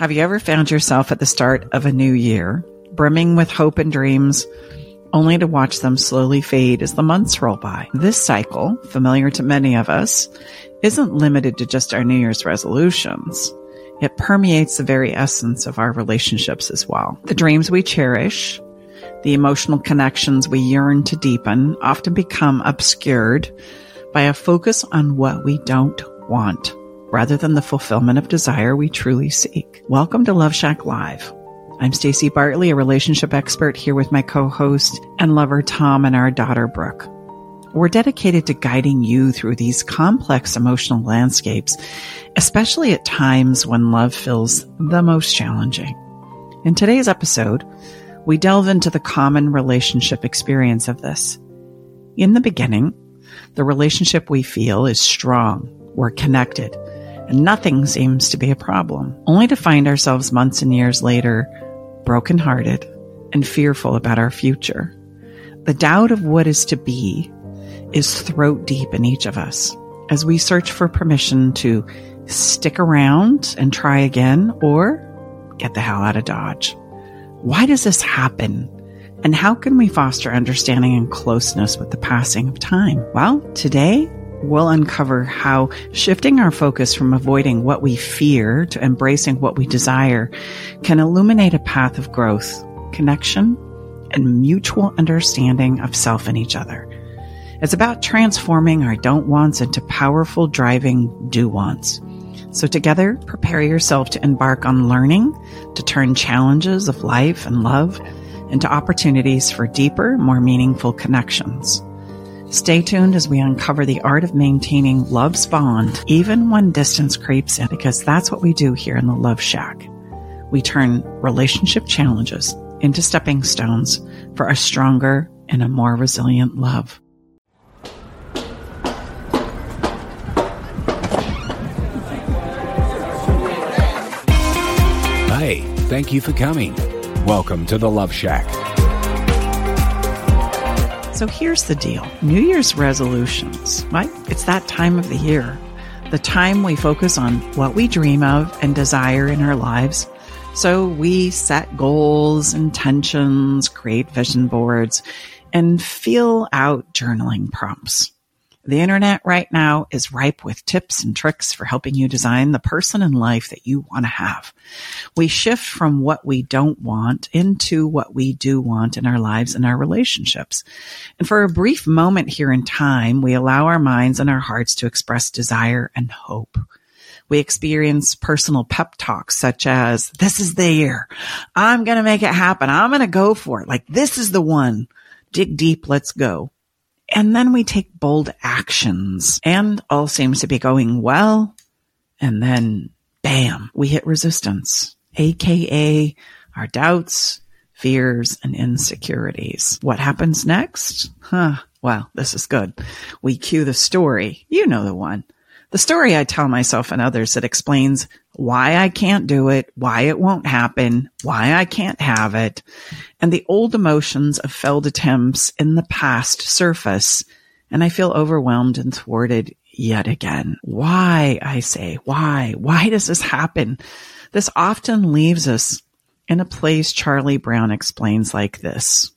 Have you ever found yourself at the start of a new year, brimming with hope and dreams, only to watch them slowly fade as the months roll by? This cycle, familiar to many of us, isn't limited to just our New Year's resolutions. It permeates the very essence of our relationships as well. The dreams we cherish, the emotional connections we yearn to deepen often become obscured by a focus on what we don't want rather than the fulfillment of desire we truly seek. Welcome to Love Shack Live. I'm Stacy Bartley, a relationship expert here with my co-host and lover Tom and our daughter Brooke. We're dedicated to guiding you through these complex emotional landscapes, especially at times when love feels the most challenging. In today's episode, we delve into the common relationship experience of this. In the beginning, the relationship we feel is strong, we're connected, and nothing seems to be a problem, only to find ourselves months and years later brokenhearted and fearful about our future. The doubt of what is to be is throat deep in each of us as we search for permission to stick around and try again or get the hell out of Dodge. Why does this happen? And how can we foster understanding and closeness with the passing of time? Well, today we'll uncover how shifting our focus from avoiding what we fear to embracing what we desire can illuminate a path of growth, connection, and mutual understanding of self and each other. It's about transforming our don't wants into powerful driving do wants. So together, prepare yourself to embark on learning to turn challenges of life and love into opportunities for deeper, more meaningful connections. Stay tuned as we uncover the art of maintaining love's bond, even when distance creeps in, because that's what we do here in the Love Shack. We turn relationship challenges into stepping stones for a stronger and a more resilient love. Hey, thank you for coming. Welcome to the Love Shack. So here's the deal New Year's resolutions, right? It's that time of the year, the time we focus on what we dream of and desire in our lives. So we set goals, intentions, create vision boards, and fill out journaling prompts. The internet right now is ripe with tips and tricks for helping you design the person and life that you want to have. We shift from what we don't want into what we do want in our lives and our relationships. And for a brief moment here in time, we allow our minds and our hearts to express desire and hope. We experience personal pep talks such as, this is the year. I'm going to make it happen. I'm going to go for it. Like this is the one. Dig deep. Let's go. And then we take bold actions and all seems to be going well. And then bam, we hit resistance, aka our doubts, fears, and insecurities. What happens next? Huh. Well, this is good. We cue the story. You know the one. The story I tell myself and others that explains why I can't do it, why it won't happen, why I can't have it, and the old emotions of failed attempts in the past surface, and I feel overwhelmed and thwarted yet again. Why, I say, why? Why does this happen? This often leaves us in a place Charlie Brown explains like this.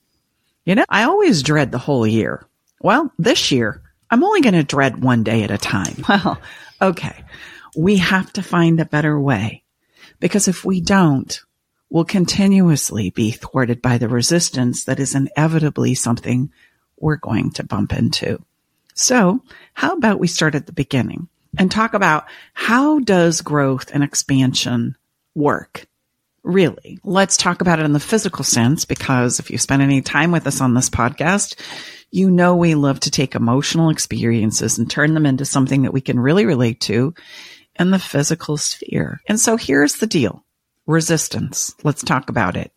You know, I always dread the whole year. Well, this year, I'm only going to dread one day at a time. Well, okay. We have to find a better way because if we don't, we'll continuously be thwarted by the resistance that is inevitably something we're going to bump into. So how about we start at the beginning and talk about how does growth and expansion work? Really, let's talk about it in the physical sense because if you spend any time with us on this podcast, you know we love to take emotional experiences and turn them into something that we can really relate to in the physical sphere. And so here's the deal. Resistance. Let's talk about it.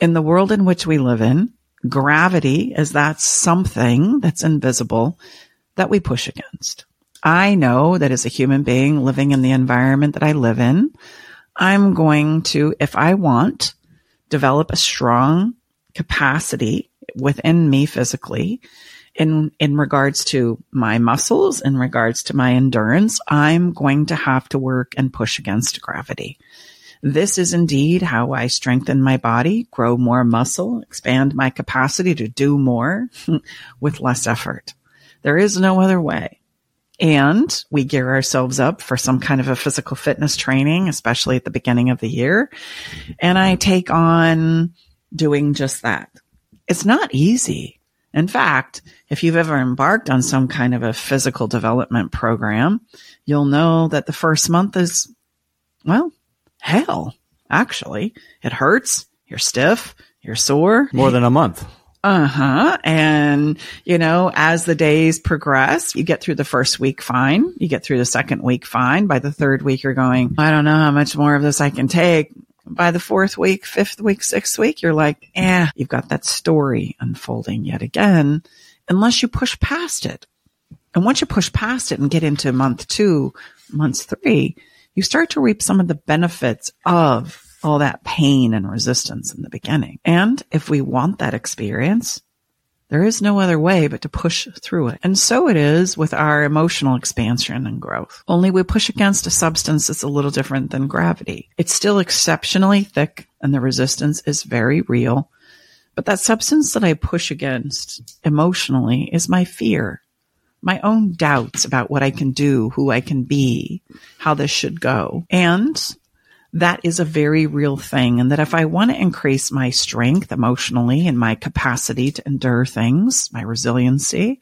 In the world in which we live in, gravity is that something that's invisible that we push against. I know that as a human being living in the environment that I live in, I'm going to, if I want, develop a strong capacity within me physically in in regards to my muscles in regards to my endurance i'm going to have to work and push against gravity This is indeed how I strengthen my body, grow more muscle, expand my capacity to do more with less effort. There is no other way. And we gear ourselves up for some kind of a physical fitness training, especially at the beginning of the year. And I take on doing just that. It's not easy. In fact, if you've ever embarked on some kind of a physical development program, you'll know that the first month is, well, hell, actually. It hurts. You're stiff. You're sore. More than a month. Uh huh. And, you know, as the days progress, you get through the first week fine. You get through the second week fine. By the third week, you're going, I don't know how much more of this I can take. By the fourth week, fifth week, sixth week, you're like, eh, you've got that story unfolding yet again, unless you push past it. And once you push past it and get into month two, month three, you start to reap some of the benefits of all that pain and resistance in the beginning. And if we want that experience, there is no other way but to push through it. And so it is with our emotional expansion and growth. Only we push against a substance that's a little different than gravity. It's still exceptionally thick and the resistance is very real. But that substance that I push against emotionally is my fear, my own doubts about what I can do, who I can be, how this should go. And that is a very real thing. And that if I want to increase my strength emotionally and my capacity to endure things, my resiliency,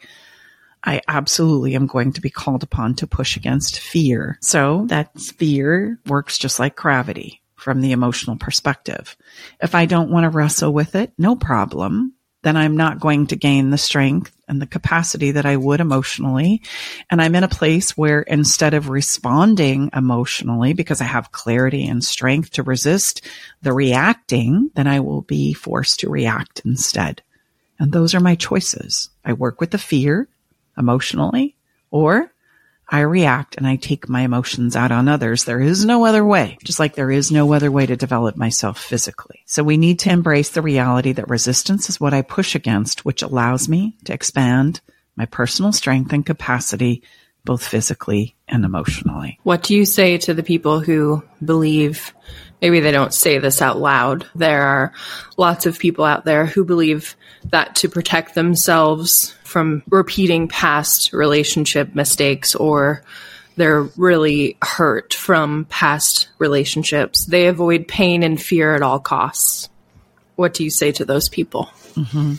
I absolutely am going to be called upon to push against fear. So that fear works just like gravity from the emotional perspective. If I don't want to wrestle with it, no problem then I'm not going to gain the strength and the capacity that I would emotionally. And I'm in a place where instead of responding emotionally because I have clarity and strength to resist the reacting, then I will be forced to react instead. And those are my choices. I work with the fear emotionally or I react and I take my emotions out on others. There is no other way, just like there is no other way to develop myself physically. So we need to embrace the reality that resistance is what I push against, which allows me to expand my personal strength and capacity, both physically and emotionally. What do you say to the people who believe maybe they don't say this out loud. There are lots of people out there who believe that to protect themselves from repeating past relationship mistakes or they're really hurt from past relationships, they avoid pain and fear at all costs. What do you say to those people? Mm-hmm.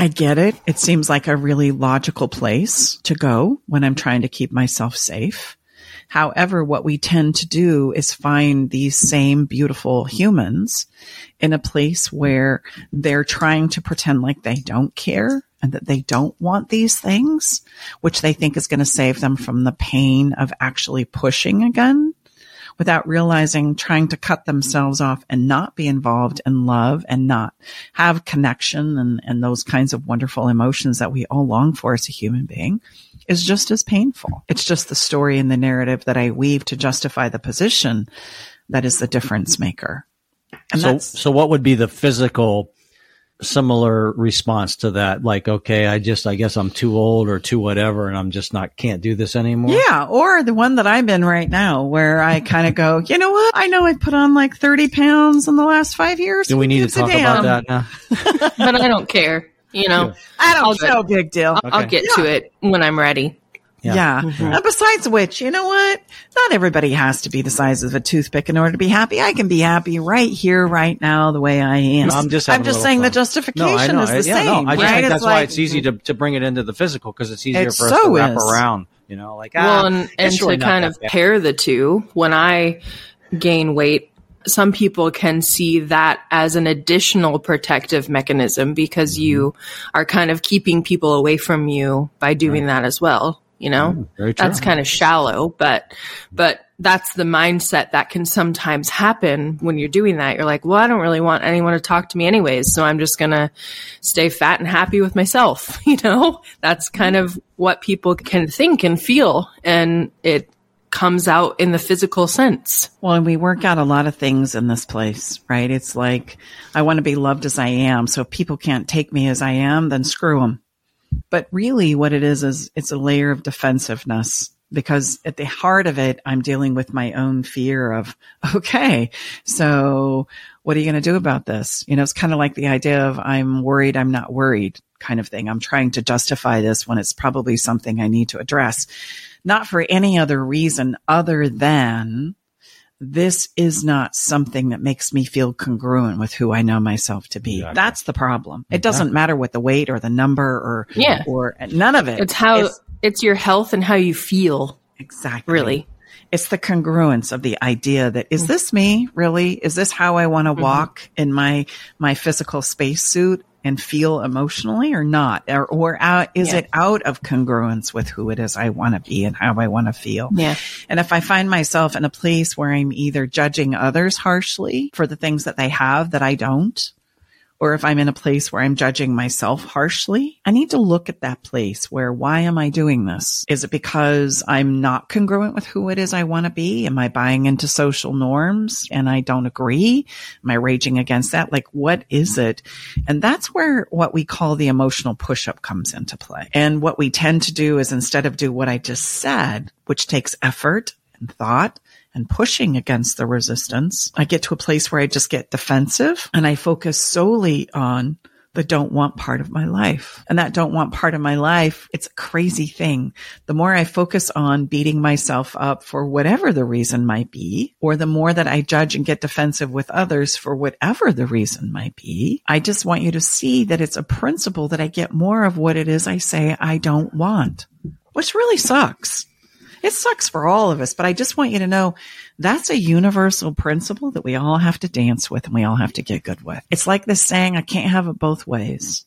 I get it. It seems like a really logical place to go when I'm trying to keep myself safe. However, what we tend to do is find these same beautiful humans in a place where they're trying to pretend like they don't care and that they don't want these things, which they think is going to save them from the pain of actually pushing again without realizing trying to cut themselves off and not be involved in love and not have connection and, and those kinds of wonderful emotions that we all long for as a human being is just as painful. It's just the story and the narrative that I weave to justify the position that is the difference maker. And so, so what would be the physical similar response to that? Like, okay, I just, I guess I'm too old or too whatever, and I'm just not, can't do this anymore. Yeah. Or the one that I'm in right now where I kind of go, you know what? I know I put on like 30 pounds in the last five years. Do we need to talk about that now? but I don't care. You know, I don't. I'll no big deal. I'll, okay. I'll get yeah. to it when I'm ready. Yeah. yeah. Mm-hmm. And besides which, you know what? Not everybody has to be the size of a toothpick in order to be happy. I can be happy right here, right now, the way I am. No, I'm just, I'm just saying fun. the justification no, is the yeah, same. No, I just right? think that's it's why like, it's easy to, to bring it into the physical because it's easier it for us so to wrap is. around. You know, like ah, well, and, and to kind of bad. pair the two. When I gain weight, some people can see that as an additional protective mechanism because mm-hmm. you are kind of keeping people away from you by doing right. that as well you know mm, that's kind of shallow but but that's the mindset that can sometimes happen when you're doing that you're like well i don't really want anyone to talk to me anyways so i'm just going to stay fat and happy with myself you know that's kind of what people can think and feel and it comes out in the physical sense. Well, and we work out a lot of things in this place, right? It's like, I want to be loved as I am. So if people can't take me as I am, then screw them. But really what it is, is it's a layer of defensiveness because at the heart of it, I'm dealing with my own fear of, okay, so what are you going to do about this? You know, it's kind of like the idea of I'm worried, I'm not worried kind of thing. I'm trying to justify this when it's probably something I need to address, not for any other reason other than this is not something that makes me feel congruent with who I know myself to be. Exactly. That's the problem. It doesn't matter what the weight or the number or, yeah. or none of it. It's how it's, it's your health and how you feel. Exactly. Really. It's the congruence of the idea that is this me really? Is this how I want to mm-hmm. walk in my my physical spacesuit? And feel emotionally or not? Or, or out, is yeah. it out of congruence with who it is I want to be and how I want to feel? Yeah. And if I find myself in a place where I'm either judging others harshly for the things that they have that I don't, or if I'm in a place where I'm judging myself harshly, I need to look at that place where why am I doing this? Is it because I'm not congruent with who it is I want to be? Am I buying into social norms and I don't agree? Am I raging against that? Like, what is it? And that's where what we call the emotional push up comes into play. And what we tend to do is instead of do what I just said, which takes effort and thought, and pushing against the resistance, I get to a place where I just get defensive and I focus solely on the don't want part of my life. And that don't want part of my life, it's a crazy thing. The more I focus on beating myself up for whatever the reason might be, or the more that I judge and get defensive with others for whatever the reason might be, I just want you to see that it's a principle that I get more of what it is I say I don't want, which really sucks. It sucks for all of us, but I just want you to know that's a universal principle that we all have to dance with and we all have to get good with. It's like this saying, I can't have it both ways.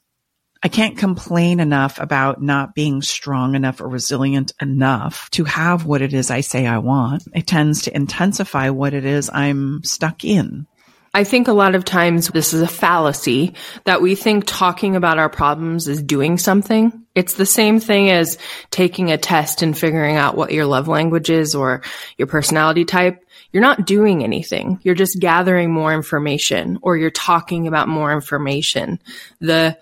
I can't complain enough about not being strong enough or resilient enough to have what it is I say I want. It tends to intensify what it is I'm stuck in. I think a lot of times this is a fallacy that we think talking about our problems is doing something. It's the same thing as taking a test and figuring out what your love language is or your personality type. You're not doing anything. You're just gathering more information or you're talking about more information. The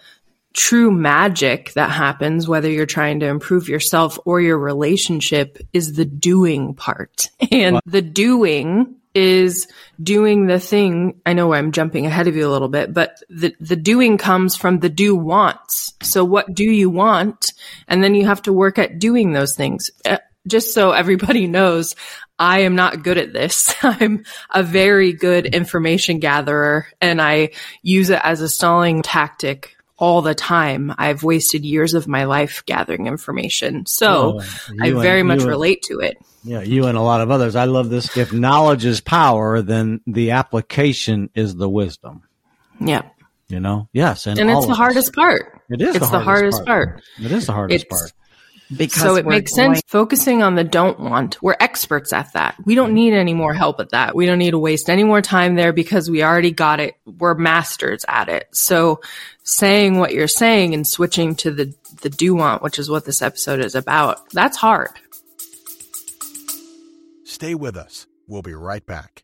true magic that happens, whether you're trying to improve yourself or your relationship, is the doing part. And the doing is doing the thing. I know I'm jumping ahead of you a little bit, but the, the doing comes from the do wants. So what do you want? And then you have to work at doing those things. Uh, just so everybody knows, I am not good at this. I'm a very good information gatherer and I use it as a stalling tactic all the time. I've wasted years of my life gathering information. So oh, I very and, much relate to it. Yeah, you and a lot of others. I love this. If knowledge is power, then the application is the wisdom. Yeah. You know? Yes. And, and it's the hardest us. part. It is it's the hardest, the hardest part. part. It is the hardest it's, part. Because so it makes going- sense focusing on the don't want. We're experts at that. We don't need any more help at that. We don't need to waste any more time there because we already got it. We're masters at it. So saying what you're saying and switching to the, the do want, which is what this episode is about, that's hard. Stay with us. We'll be right back.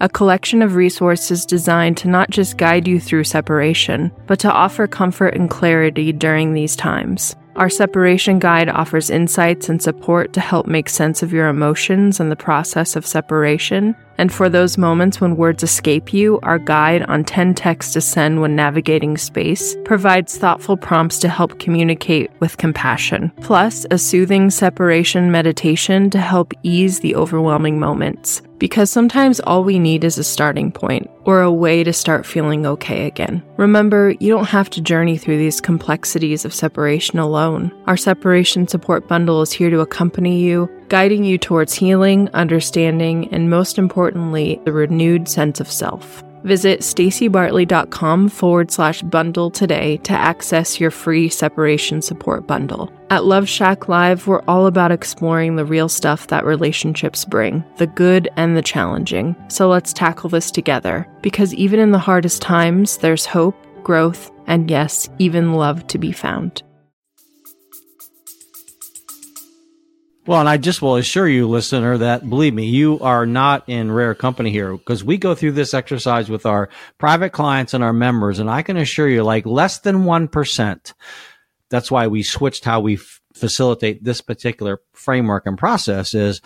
a collection of resources designed to not just guide you through separation, but to offer comfort and clarity during these times. Our separation guide offers insights and support to help make sense of your emotions and the process of separation. And for those moments when words escape you, our guide on 10 texts to send when navigating space provides thoughtful prompts to help communicate with compassion, plus a soothing separation meditation to help ease the overwhelming moments because sometimes all we need is a starting point or a way to start feeling okay again. Remember, you don't have to journey through these complexities of separation alone. Our separation support bundle is here to accompany you, guiding you towards healing, understanding, and most importantly, the renewed sense of self. Visit stacybartley.com forward slash bundle today to access your free separation support bundle. At Love Shack Live, we're all about exploring the real stuff that relationships bring, the good and the challenging. So let's tackle this together, because even in the hardest times, there's hope, growth, and yes, even love to be found. Well, and I just will assure you, listener, that believe me, you are not in rare company here because we go through this exercise with our private clients and our members. And I can assure you, like less than 1%. That's why we switched how we f- facilitate this particular framework and process is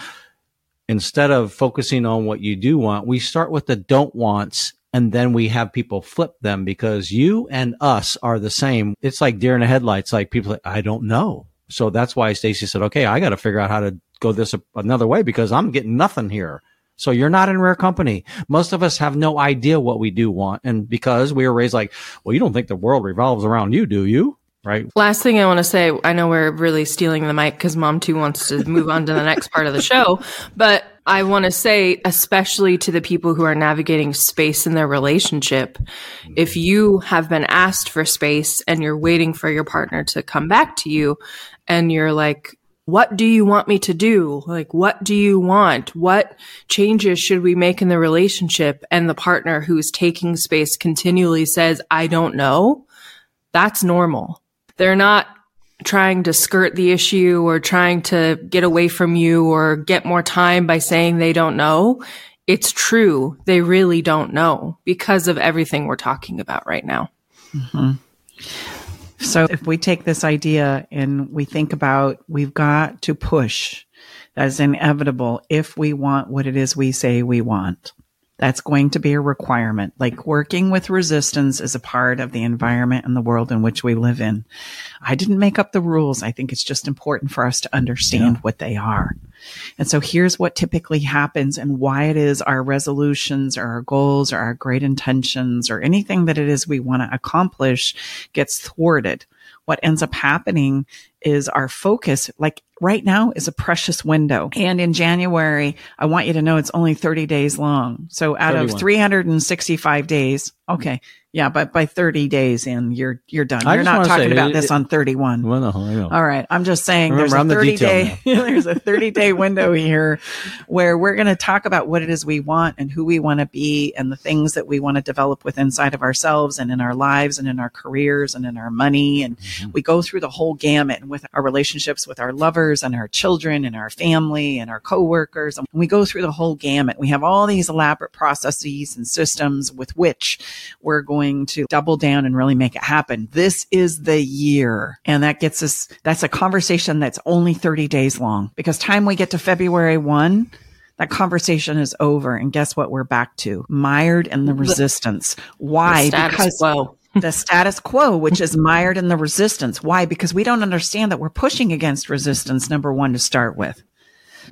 instead of focusing on what you do want, we start with the don't wants and then we have people flip them because you and us are the same. It's like deer in the headlights. Like people, say, I don't know. So that's why Stacy said, okay, I got to figure out how to go this another way because I'm getting nothing here. So you're not in rare company. Most of us have no idea what we do want. And because we were raised like, well, you don't think the world revolves around you, do you? Right. Last thing I want to say, I know we're really stealing the mic because mom too wants to move on to the next part of the show, but I want to say, especially to the people who are navigating space in their relationship, if you have been asked for space and you're waiting for your partner to come back to you and you're like, what do you want me to do? Like, what do you want? What changes should we make in the relationship? And the partner who's taking space continually says, I don't know. That's normal. They're not trying to skirt the issue or trying to get away from you or get more time by saying they don't know. It's true. They really don't know because of everything we're talking about right now. Mm-hmm. So if we take this idea and we think about we've got to push, that is inevitable if we want what it is we say we want. That's going to be a requirement. Like working with resistance is a part of the environment and the world in which we live in. I didn't make up the rules. I think it's just important for us to understand yeah. what they are. And so here's what typically happens and why it is our resolutions or our goals or our great intentions or anything that it is we want to accomplish gets thwarted. What ends up happening is our focus, like right now is a precious window. And in January, I want you to know it's only 30 days long. So out 31. of 365 days, okay, yeah, but by 30 days in, you're you're done. I you're not talking say, about it, this on 31. Well, no, I know. All right, I'm just saying Remember, there's a 30 the day there's a 30 day window here where we're going to talk about what it is we want and who we want to be and the things that we want to develop with inside of ourselves and in our lives and in our careers and in our money and mm-hmm. we go through the whole gamut with our relationships with our lovers and our children and our family and our coworkers and we go through the whole gamut. We have all these elaborate processes and systems with which we're going going to double down and really make it happen. This is the year. And that gets us, that's a conversation that's only 30 days long because time we get to February 1, that conversation is over. And guess what? We're back to mired in the resistance. Why? The because quo. the status quo, which is mired in the resistance. Why? Because we don't understand that we're pushing against resistance, number one, to start with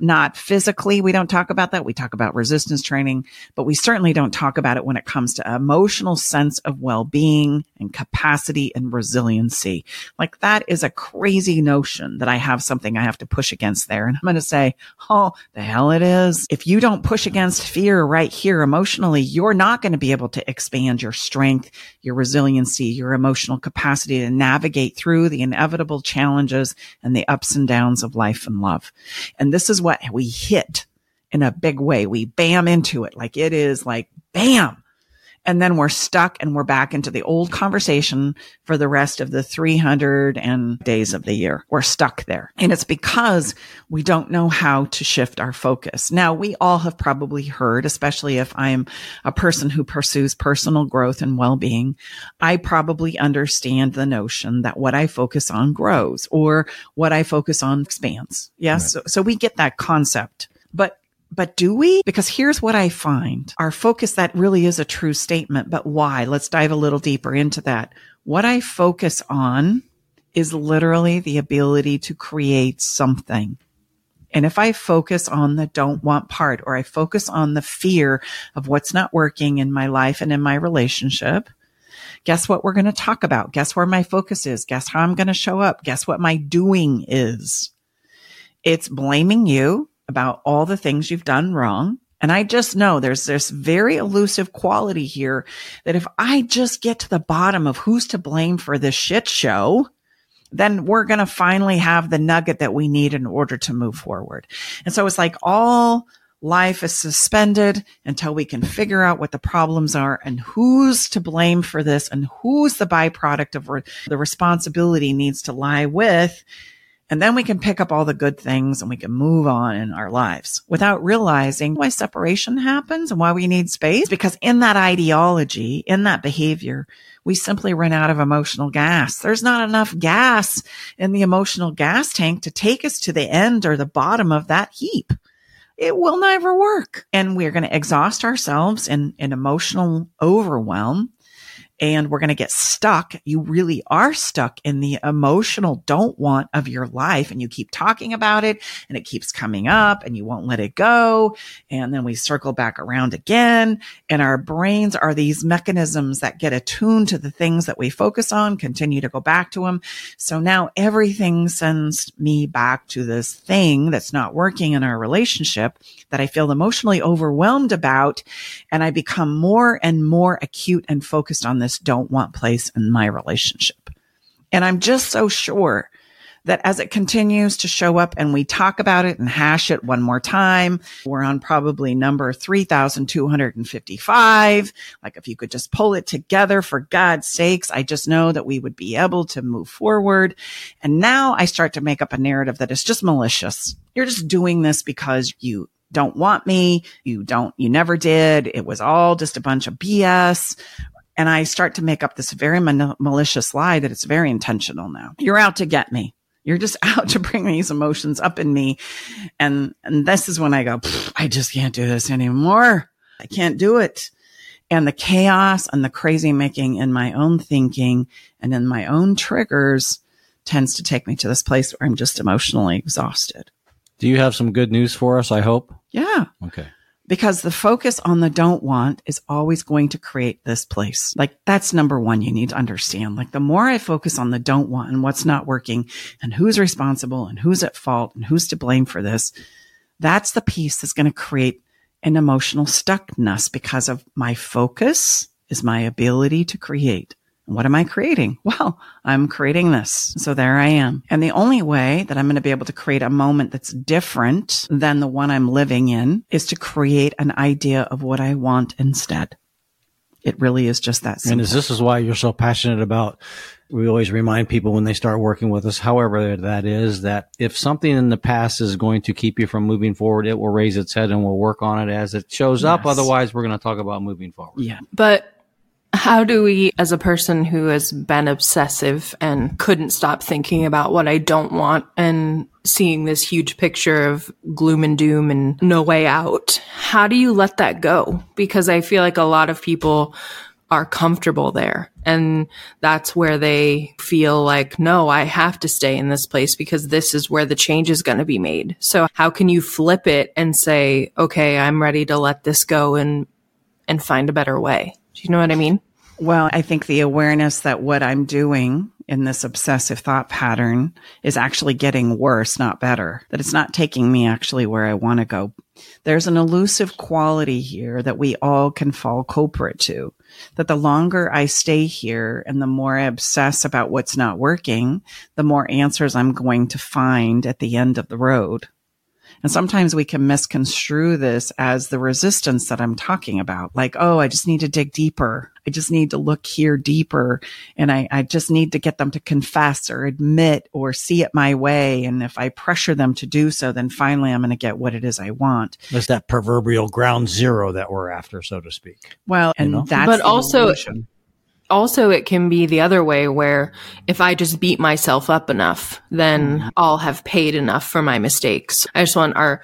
not physically. We don't talk about that. We talk about resistance training, but we certainly don't talk about it when it comes to emotional sense of well-being and capacity and resiliency. Like that is a crazy notion that I have something I have to push against there. And I'm going to say, Oh, the hell it is. If you don't push against fear right here emotionally, you're not going to be able to expand your strength, your resiliency, your emotional capacity to navigate through the inevitable challenges and the ups and downs of life and love. And this is what we hit in a big way. We bam into it. Like it is like bam. And then we're stuck and we're back into the old conversation for the rest of the 300 and days of the year. We're stuck there. And it's because we don't know how to shift our focus. Now we all have probably heard, especially if I'm a person who pursues personal growth and well-being, I probably understand the notion that what I focus on grows or what I focus on expands. Yes. Right. So, so we get that concept. But but do we? Because here's what I find. Our focus, that really is a true statement, but why? Let's dive a little deeper into that. What I focus on is literally the ability to create something. And if I focus on the don't want part or I focus on the fear of what's not working in my life and in my relationship, guess what we're going to talk about? Guess where my focus is? Guess how I'm going to show up? Guess what my doing is? It's blaming you about all the things you've done wrong And I just know there's this very elusive quality here that if I just get to the bottom of who's to blame for this shit show, then we're going to finally have the nugget that we need in order to move forward. And so it's like all life is suspended until we can figure out what the problems are and who's to blame for this and who's the byproduct of re- the responsibility needs to lie with. And then we can pick up all the good things and we can move on in our lives without realizing why separation happens and why we need space. Because in that ideology, in that behavior, we simply run out of emotional gas. There's not enough gas in the emotional gas tank to take us to the end or the bottom of that heap. It will never work. And we're going to exhaust ourselves in, in emotional overwhelm and we're going to get stuck. You really are stuck in the emotional don't want of your life and you keep talking about it and it keeps coming up and you won't let it go. And then we circle back around again and our brains are these mechanisms that get attuned to the things that we focus on, continue to go back to them. So now everything sends me back to this thing that's not working in our relationship that I feel emotionally overwhelmed about. And I become more and more acute and focused on this don't want place in my relationship. And I'm just so sure that as it continues to show up and we talk about it and hash it one more time, we're on probably number 3,255. Like if you could just pull it together for God's sakes, I just know that we would be able to move forward. And now I start to make up a narrative that is just malicious. You're just doing this because you don't want me. You don't, you never did. It was all just a bunch of BS. And I start to make up this very mal- malicious lie that it's very intentional now. You're out to get me. You're just out to bring these emotions up in me. And, and this is when I go, I just can't do this anymore. I can't do it. And the chaos and the crazy making in my own thinking and in my own triggers tends to take me to this place where I'm just emotionally exhausted. Do you have some good news for us? I hope. Yeah. Okay. Because the focus on the don't want is always going to create this place. Like that's number one you need to understand. Like the more I focus on the don't want and what's not working and who's responsible and who's at fault and who's to blame for this, that's the piece that's going to create an emotional stuckness because of my focus is my ability to create. What am I creating? Well, I'm creating this. So there I am. And the only way that I'm going to be able to create a moment that's different than the one I'm living in is to create an idea of what I want instead. It really is just that simple. And is this is why you're so passionate about we always remind people when they start working with us, however that is, that if something in the past is going to keep you from moving forward, it will raise its head and we'll work on it as it shows up. Otherwise, we're going to talk about moving forward. yeah. But how do we, as a person who has been obsessive and couldn't stop thinking about what I don't want and seeing this huge picture of gloom and doom and no way out, how do you let that go? Because I feel like a lot of people are comfortable there. And that's where they feel like, no, I have to stay in this place because this is where the change is going to be made. So how can you flip it and say, okay, I'm ready to let this go and, and find a better way? Do you know what I mean? Well, I think the awareness that what I'm doing in this obsessive thought pattern is actually getting worse, not better, that it's not taking me actually where I want to go. There's an elusive quality here that we all can fall culprit to. That the longer I stay here and the more I obsess about what's not working, the more answers I'm going to find at the end of the road. And sometimes we can misconstrue this as the resistance that I'm talking about. Like, oh, I just need to dig deeper. I just need to look here deeper. And I, I just need to get them to confess or admit or see it my way. And if I pressure them to do so, then finally I'm going to get what it is I want. That's that proverbial ground zero that we're after, so to speak. Well, and know? that's But the also- illusion. Also it can be the other way where if I just beat myself up enough, then mm-hmm. I'll have paid enough for my mistakes. I just want our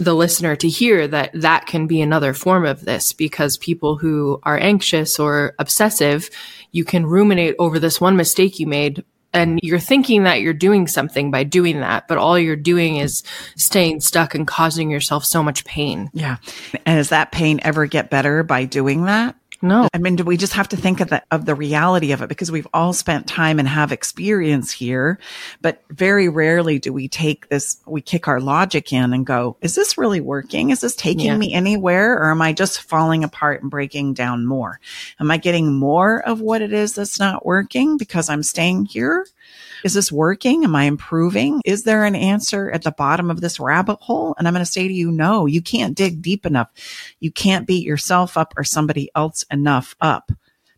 the listener to hear that that can be another form of this because people who are anxious or obsessive, you can ruminate over this one mistake you made and you're thinking that you're doing something by doing that, but all you're doing is staying stuck and causing yourself so much pain. Yeah. And does that pain ever get better by doing that? No. I mean, do we just have to think of the, of the reality of it because we've all spent time and have experience here, but very rarely do we take this, we kick our logic in and go, is this really working? Is this taking Yeah. me anywhere or am I just falling apart and breaking down more? Am I getting more of what it is that's not working because I'm staying here? Is this working? Am I improving? Is there an answer at the bottom of this rabbit hole? And I'm going to say to you, no, you can't dig deep enough. You can't beat yourself up or somebody else enough up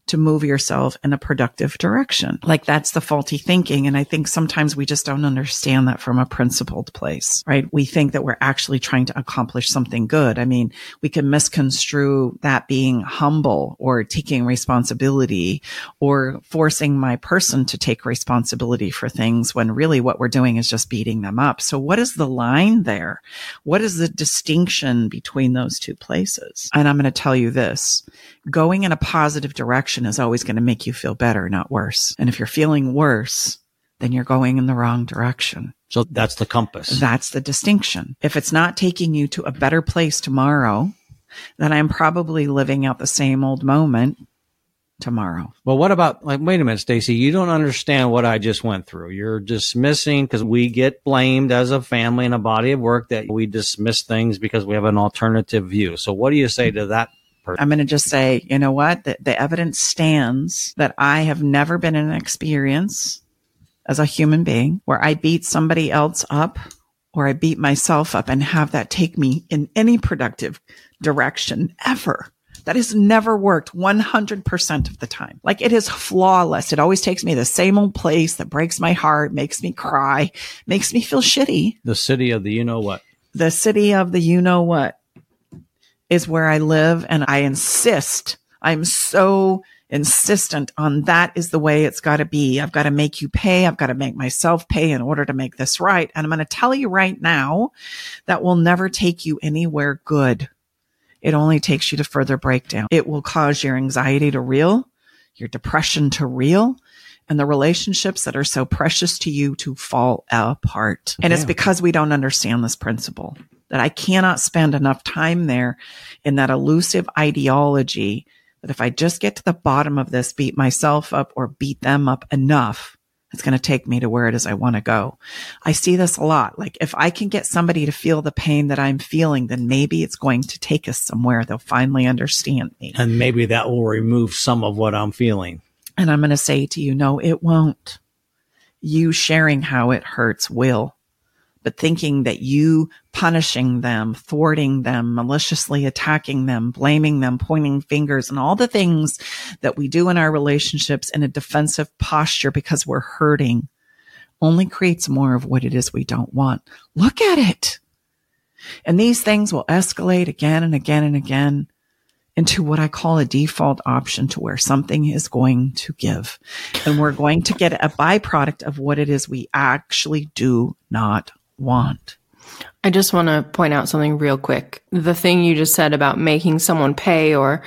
to move yourself in a productive direction. Like that's the faulty thinking. And I think sometimes we just don't understand that from a principled place, right? We think that we're actually trying to accomplish something good. I mean, we can misconstrue that being humble or taking responsibility or forcing my person to take responsibility for things when really what we're doing is just beating them up. So what is the line there? What is the distinction between those two places? And I'm going to tell you this going in a positive direction is always going to make you feel better, not worse. And if you're feeling worse, then you're going in the wrong direction. So that's the compass. That's the distinction. If it's not taking you to a better place tomorrow, then I'm probably living out the same old moment tomorrow. Well, what about like? Wait a minute, Stacy. You don't understand what I just went through. You're dismissing because we get blamed as a family and a body of work that we dismiss things because we have an alternative view. So, what do you say to that? I'm going to just say, you know what? The, the evidence stands that I have never been in an experience as a human being where I beat somebody else up or I beat myself up and have that take me in any productive direction ever. That has never worked 100% of the time. Like it is flawless. It always takes me to the same old place that breaks my heart, makes me cry, makes me feel shitty. The city of the you know what? The city of the you know what is where I live. And I insist, I'm so insistent on that is the way it's got to be. I've got to make you pay. I've got to make myself pay in order to make this right. And I'm going to tell you right now that will never take you anywhere good. It only takes you to further breakdown. It will cause your anxiety to reel, your depression to reel, and the relationships that are so precious to you to fall apart. And it's because we don't understand this principle that I cannot spend enough time there in that elusive ideology that if I just get to the bottom of this, beat myself up or beat them up enough, it's going to take me to where it is I want to go. I see this a lot. Like if I can get somebody to feel the pain that I'm feeling, then maybe it's going to take us somewhere. They'll finally understand me. And maybe that will remove some of what I'm feeling. And I'm going to say to you, no, it won't. You sharing how it hurts will. But thinking that you punishing them, thwarting them, maliciously attacking them, blaming them, pointing fingers, and all the things that we do in our relationships in a defensive posture because we're hurting only creates more of what it is we don't want. Look at it. And these things will escalate again and again and again into what I call a default option to where something is going to give. And we're going to get a byproduct of what it is we actually do not want. I just want to point out something real quick. The thing you just said about making someone pay or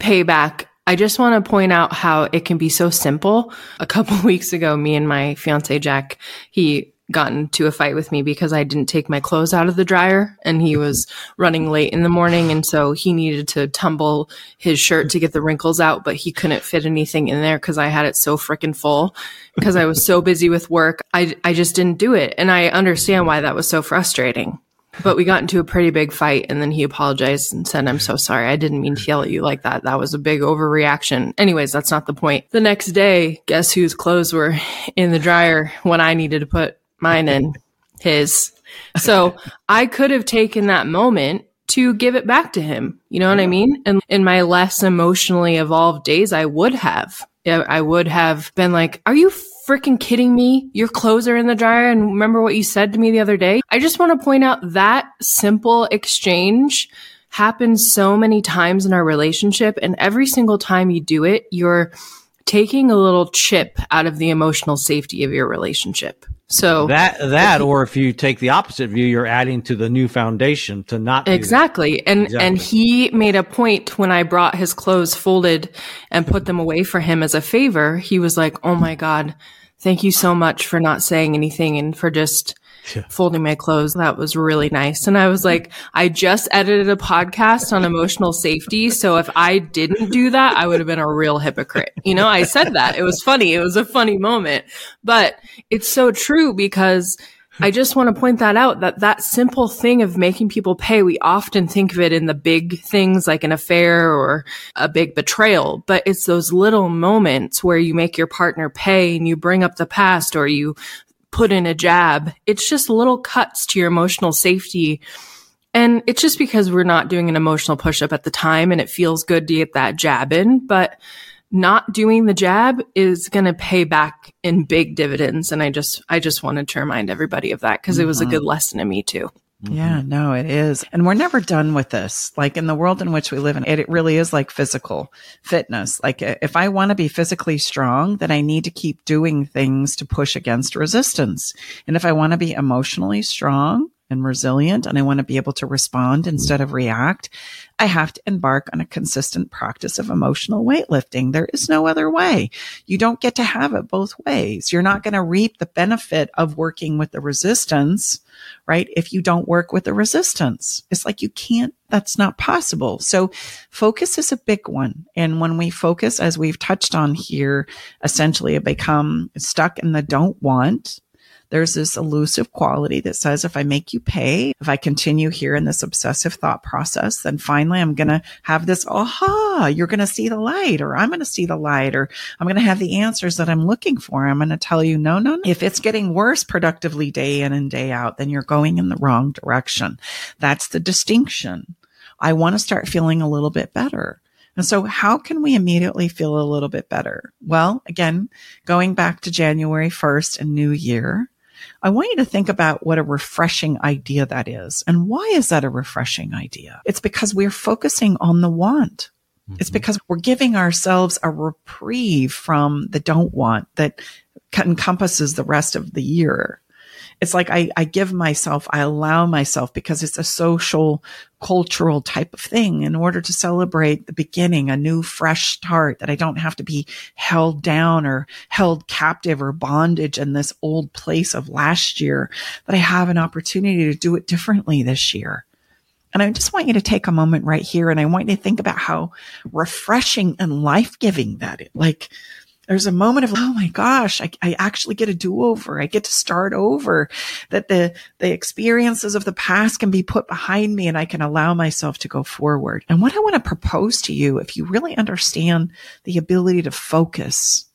pay back. I just want to point out how it can be so simple. A couple weeks ago, me and my fiance Jack, he got to a fight with me because I didn't take my clothes out of the dryer and he was running late in the morning and so he needed to tumble his shirt to get the wrinkles out but he couldn't fit anything in there cuz I had it so freaking full because I was so busy with work. I I just didn't do it and I understand why that was so frustrating. But we got into a pretty big fight and then he apologized and said, I'm so sorry. I didn't mean to yell at you like that. That was a big overreaction. Anyways, that's not the point. The next day, guess whose clothes were in the dryer when I needed to put mine and His. So I could have taken that moment to give it back to him. You know what I mean? And in my less emotionally evolved days, I would have. I would have been like, are you freaking kidding me? Your clothes are in the dryer. And remember what you said to me the other day? I just want to point out that simple exchange happens so many times in our relationship. And every single time you do it, you're taking a little chip out of the emotional safety of your relationship. So That that, or if you take the opposite view, you're adding to the new foundation to not. Exactly. And Exactly. and he made a point when I brought his clothes folded and put them away for him as a favor. He was like, "Oh my god, thank you so much for not saying anything and for just folding my clothes. That was really nice. And I was like, I just edited a podcast on emotional safety. So if I didn't do that, I would have been a real hypocrite. You know, I said that. It was funny. It was a funny moment, but it's so true because I just want to point that out that that simple thing of making people pay, we often think of it in the big things like an affair or a big betrayal, but it's those little moments where you make your partner pay and you bring up the past or you put in a jab. It's just little cuts to your emotional safety. And it's just because we're not doing an emotional push up at the time and it feels good to get that jab in. But not doing the jab is going to pay back in big dividends and i just i just wanted to remind everybody of that because mm-hmm. it was a good mm-hmm. lesson to me too yeah, no, it is. And we're never done with this. Like in the world in which we live in, it, it really is like physical fitness. Like if I want to be physically strong, then I need to keep doing things to push against resistance. And if I want to be emotionally strong, and resilient and I want to be able to respond instead of react, I have to embark on a consistent practice of emotional weightlifting. There is no other way. You don't get to have it both ways. You're not going to reap the benefit of working with the resistance, right? If you don't work with the resistance, it's like you can't, that's not possible. So focus is a big one. And when we focus, as we've touched on here, essentially it become stuck in the don't want there's this elusive quality that says if I make you pay, if I continue here in this obsessive thought process, then finally I'm going to have this, aha, you're going to see the light or I'm going to see the light or I'm going to have the answers that I'm looking for. I'm going to tell you, no, no, no. If it's getting worse productively day in and day out, then you're going in the wrong direction. That's the distinction. I want to start feeling a little bit better. And so how can we immediately feel a little bit better? Well, again, going back to January 1st and new year, I want you to think about what a refreshing idea that is. And why is that a refreshing idea? It's because we're focusing on the want. Mm-hmm. It's because we're giving ourselves a reprieve from the don't want that encompasses the rest of the year it's like I, I give myself, I allow myself because it's a social, cultural type of thing in order to celebrate the beginning, a new fresh start that I don't have to be held down or held captive or bondage in this old place of last year, that I have an opportunity to do it differently this year. And I just want you to take a moment right here and I want you to think about how refreshing and life giving that is. Like, there's a moment of, oh my gosh, I, I actually get a do over. I get to start over that the, the experiences of the past can be put behind me and I can allow myself to go forward. And what I want to propose to you, if you really understand the ability to focus,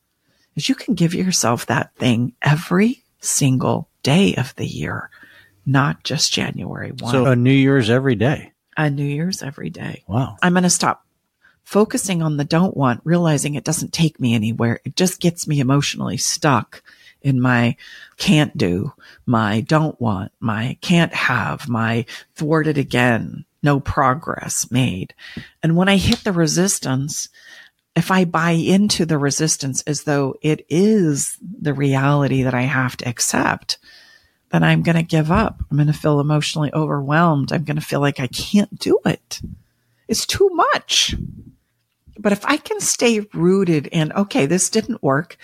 is you can give yourself that thing every single day of the year, not just January 1. So a New Year's every day. A New Year's every day. Wow. I'm going to stop focusing on the don't want, realizing it doesn't take me anywhere. It just gets me emotionally stuck in my can't do, my don't want, my can't have, my thwarted again, no progress made. And when I hit the resistance, if I buy into the resistance as though it is the reality that I have to accept, then I'm going to give up. I'm going to feel emotionally overwhelmed. I'm going to feel like I can't do it. It's too much. But if I can stay rooted in, okay, this didn't work,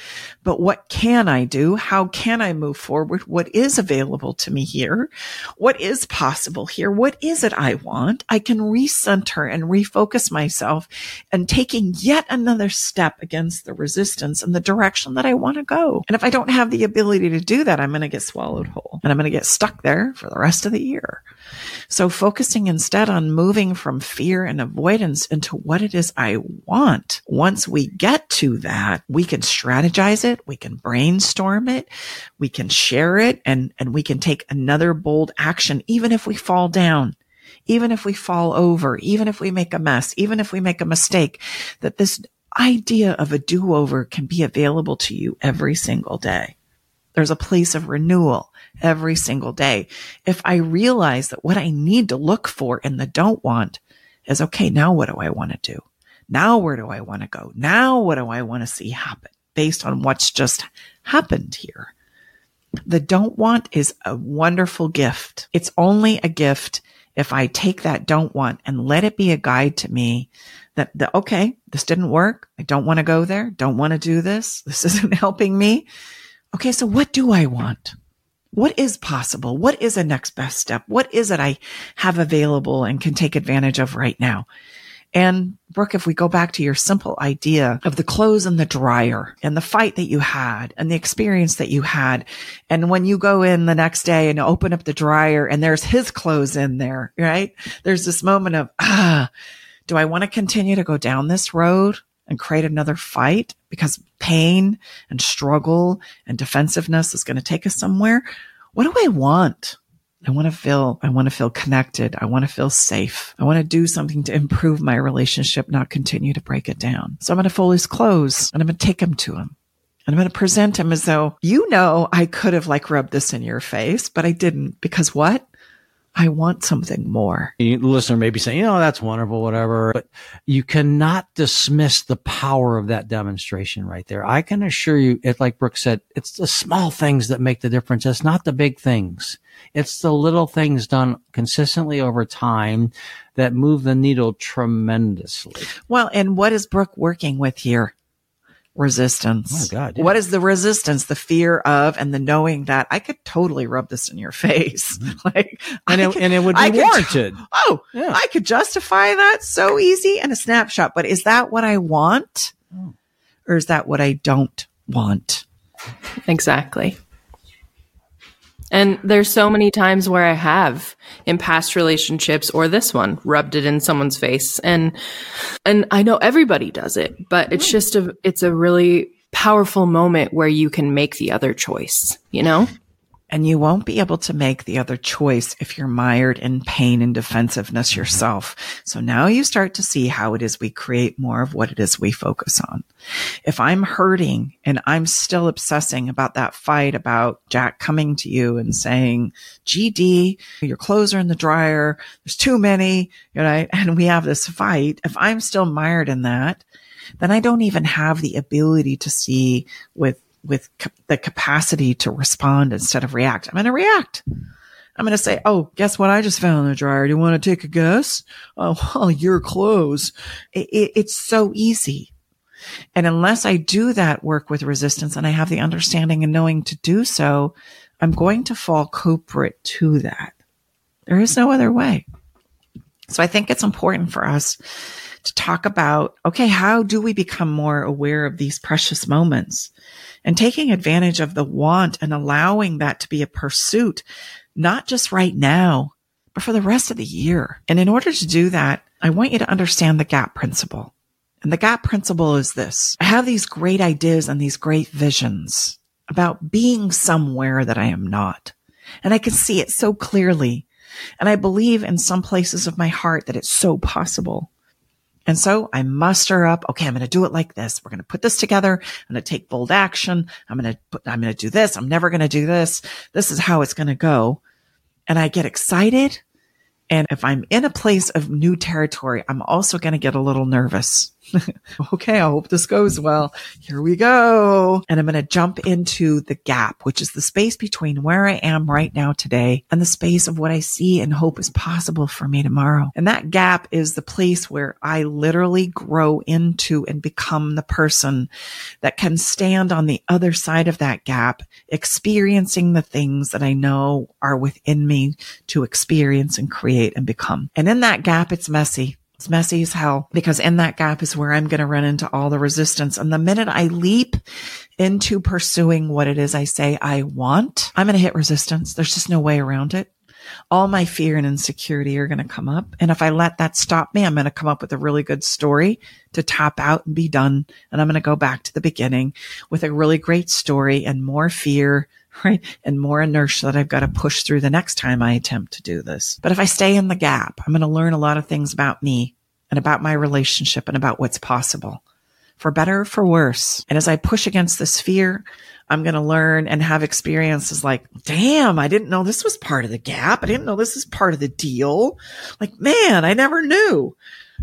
but what can I do? How can I move forward? What is available to me here? What is possible here? What is it I want? I can recenter and refocus myself and taking yet another step against the resistance in the direction that I want to go. And if I don't have the ability to do that, I'm going to get swallowed whole and I'm going to get stuck there for the rest of the year. So focusing instead on moving from fear and avoidance into what it is I want. Once we get to that, we can strategize it. We can brainstorm it. We can share it and, and we can take another bold action, even if we fall down even if we fall over, even if we make a mess, even if we make a mistake, that this idea of a do-over can be available to you every single day. There's a place of renewal every single day. If I realize that what I need to look for in the don't want is, okay, now what do I want to do? Now where do I want to go? Now what do I want to see happen based on what's just happened here? The don't want is a wonderful gift. It's only a gift if I take that don't want and let it be a guide to me that the, okay, this didn't work. I don't want to go there. Don't want to do this. This isn't helping me. Okay. So what do I want? What is possible? What is a next best step? What is it I have available and can take advantage of right now? And Brooke, if we go back to your simple idea of the clothes in the dryer and the fight that you had and the experience that you had. And when you go in the next day and open up the dryer and there's his clothes in there, right? There's this moment of, ah, do I want to continue to go down this road and create another fight because pain and struggle and defensiveness is going to take us somewhere? What do I want? I want to feel, I want to feel connected. I want to feel safe. I want to do something to improve my relationship, not continue to break it down. So I'm going to fold his clothes and I'm going to take him to him. And I'm going to present him as though, you know, I could have like rubbed this in your face, but I didn't because what? I want something more. You listener may be saying, you know, that's wonderful, whatever, but you cannot dismiss the power of that demonstration right there. I can assure you, it, like Brooke said, it's the small things that make the difference. It's not the big things. It's the little things done consistently over time that move the needle tremendously. Well, and what is Brooke working with here? resistance. Oh God, yeah. What is the resistance? The fear of and the knowing that I could totally rub this in your face. Mm-hmm. like, and it, could, and it would be warranted. Could, oh, yeah. I could justify that so easy in a snapshot. But is that what I want? Oh. Or is that what I don't want? Exactly. And there's so many times where I have in past relationships or this one rubbed it in someone's face. And, and I know everybody does it, but it's hmm. just a, it's a really powerful moment where you can make the other choice, you know? And you won't be able to make the other choice if you're mired in pain and defensiveness mm-hmm. yourself. So now you start to see how it is we create more of what it is we focus on. If I'm hurting and I'm still obsessing about that fight about Jack coming to you and saying, GD, your clothes are in the dryer. There's too many, you know, and we have this fight. If I'm still mired in that, then I don't even have the ability to see with with the capacity to respond instead of react. I'm going to react. I'm going to say, Oh, guess what? I just found in the dryer. Do you want to take a guess? Oh, well, your clothes. It, it, it's so easy. And unless I do that work with resistance and I have the understanding and knowing to do so, I'm going to fall culprit to that. There is no other way. So I think it's important for us to talk about, okay, how do we become more aware of these precious moments? and taking advantage of the want and allowing that to be a pursuit, not just right now, but for the rest of the year. And in order to do that, I want you to understand the gap principle. And the gap principle is this. I have these great ideas and these great visions about being somewhere that I am not. And I can see it so clearly. And I believe in some places of my heart that it's so possible. And so I muster up, okay, I'm going to do it like this. We're going to put this together. I'm going to take bold action. I'm going to put, I'm going to do this. I'm never going to do this. This is how it's going to go. And I get excited. And if I'm in a place of new territory, I'm also going to get a little nervous. okay, I hope this goes well. Here we go. And I'm going to jump into the gap, which is the space between where I am right now today and the space of what I see and hope is possible for me tomorrow. And that gap is the place where I literally grow into and become the person that can stand on the other side of that gap, experiencing the things that I know are within me to experience and create and become. And in that gap, it's messy. It's messy as hell because in that gap is where I'm going to run into all the resistance. And the minute I leap into pursuing what it is I say I want, I'm going to hit resistance. There's just no way around it. All my fear and insecurity are going to come up. And if I let that stop me, I'm going to come up with a really good story to tap out and be done. And I'm going to go back to the beginning with a really great story and more fear, right? And more inertia that I've got to push through the next time I attempt to do this. But if I stay in the gap, I'm going to learn a lot of things about me and about my relationship and about what's possible for better or for worse. And as I push against this fear, I'm going to learn and have experiences like, damn, I didn't know this was part of the gap. I didn't know this is part of the deal. Like, man, I never knew.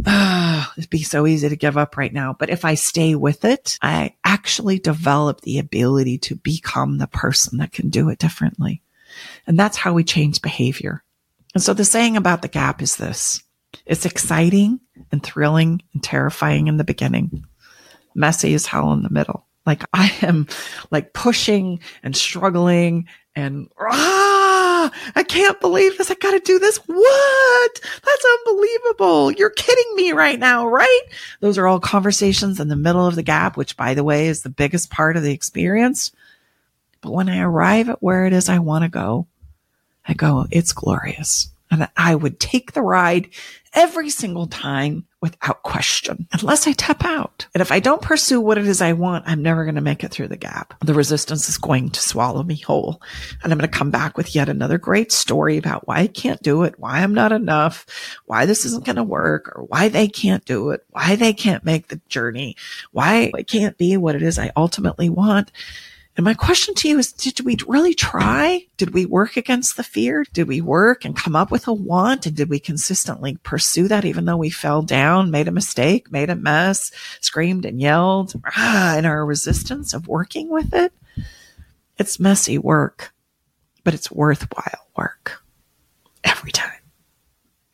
Ah, it'd be so easy to give up right now. But if I stay with it, I actually develop the ability to become the person that can do it differently. And that's how we change behavior. And so the saying about the gap is this. It's exciting and thrilling and terrifying in the beginning, messy as hell in the middle, Like I am like pushing and struggling and ah, I can't believe this. I got to do this. What? That's unbelievable. You're kidding me right now, right? Those are all conversations in the middle of the gap, which by the way is the biggest part of the experience. But when I arrive at where it is I want to go, I go, it's glorious. And I would take the ride every single time without question, unless I tap out. And if I don't pursue what it is I want, I'm never going to make it through the gap. The resistance is going to swallow me whole. And I'm going to come back with yet another great story about why I can't do it, why I'm not enough, why this isn't going to work, or why they can't do it, why they can't make the journey, why it can't be what it is I ultimately want. And my question to you is, did we really try? Did we work against the fear? Did we work and come up with a want? And did we consistently pursue that even though we fell down, made a mistake, made a mess, screamed and yelled ah, in our resistance of working with it? It's messy work, but it's worthwhile work every time.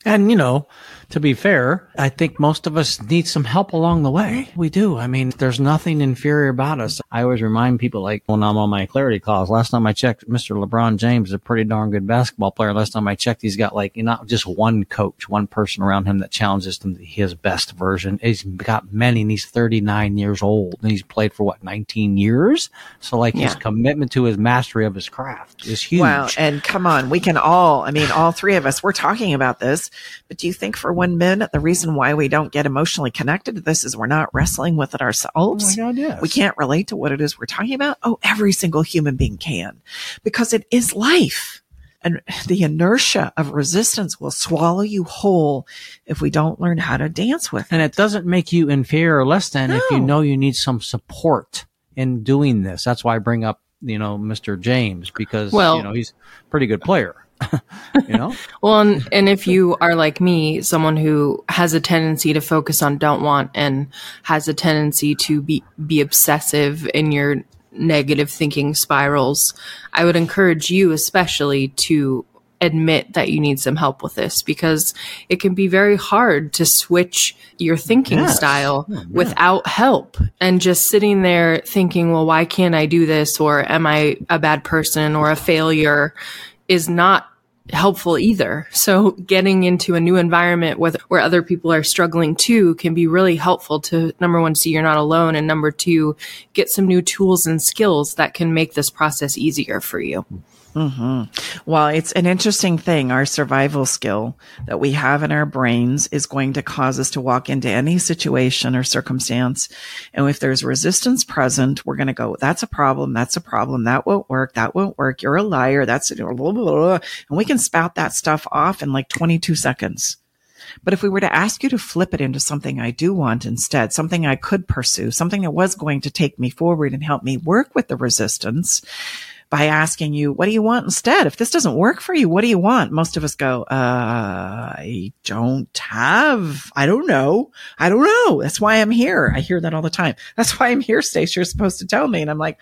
And, you know, to be fair, I think most of us need some help along the way. We do. I mean, there's nothing inferior about us. I always remind people like when I'm on my clarity calls, last time I checked, Mr. LeBron James is a pretty darn good basketball player. Last time I checked, he's got like not just one coach, one person around him that challenges him to his best version. He's got many and he's 39 years old and he's played for what, 19 years? So like yeah. his commitment to his mastery of his craft is huge. Wow. And come on, we can all, I mean, all three of us, we're talking about this, but do you think for one men, the reason why we don't get emotionally connected to this is we're not wrestling with it ourselves. Oh God, yes. We can't relate to what it is we're talking about. Oh, every single human being can because it is life. And the inertia of resistance will swallow you whole if we don't learn how to dance with it. And it doesn't make you inferior or less than no. if you know you need some support in doing this. That's why I bring up, you know, Mr. James because, well, you know, he's a pretty good player. you know? well, and, and if you are like me, someone who has a tendency to focus on don't want and has a tendency to be, be obsessive in your negative thinking spirals, I would encourage you especially to admit that you need some help with this because it can be very hard to switch your thinking yes. style oh, without help and just sitting there thinking, well, why can't I do this? Or am I a bad person or a failure is not helpful either. So getting into a new environment with, where other people are struggling too can be really helpful to number one, see you're not alone. And number two, get some new tools and skills that can make this process easier for you. Mm-hmm. Well, it's an interesting thing. Our survival skill that we have in our brains is going to cause us to walk into any situation or circumstance. And if there's resistance present, we're going to go, that's a problem. That's a problem. That won't work. That won't work. You're a liar. That's blah, blah, blah. And we can spout that stuff off in like 22 seconds. But if we were to ask you to flip it into something I do want instead, something I could pursue, something that was going to take me forward and help me work with the resistance, by asking you, what do you want instead? If this doesn't work for you, what do you want? Most of us go, uh, I don't have, I don't know. I don't know. That's why I'm here. I hear that all the time. That's why I'm here, Stace. You're supposed to tell me. And I'm like,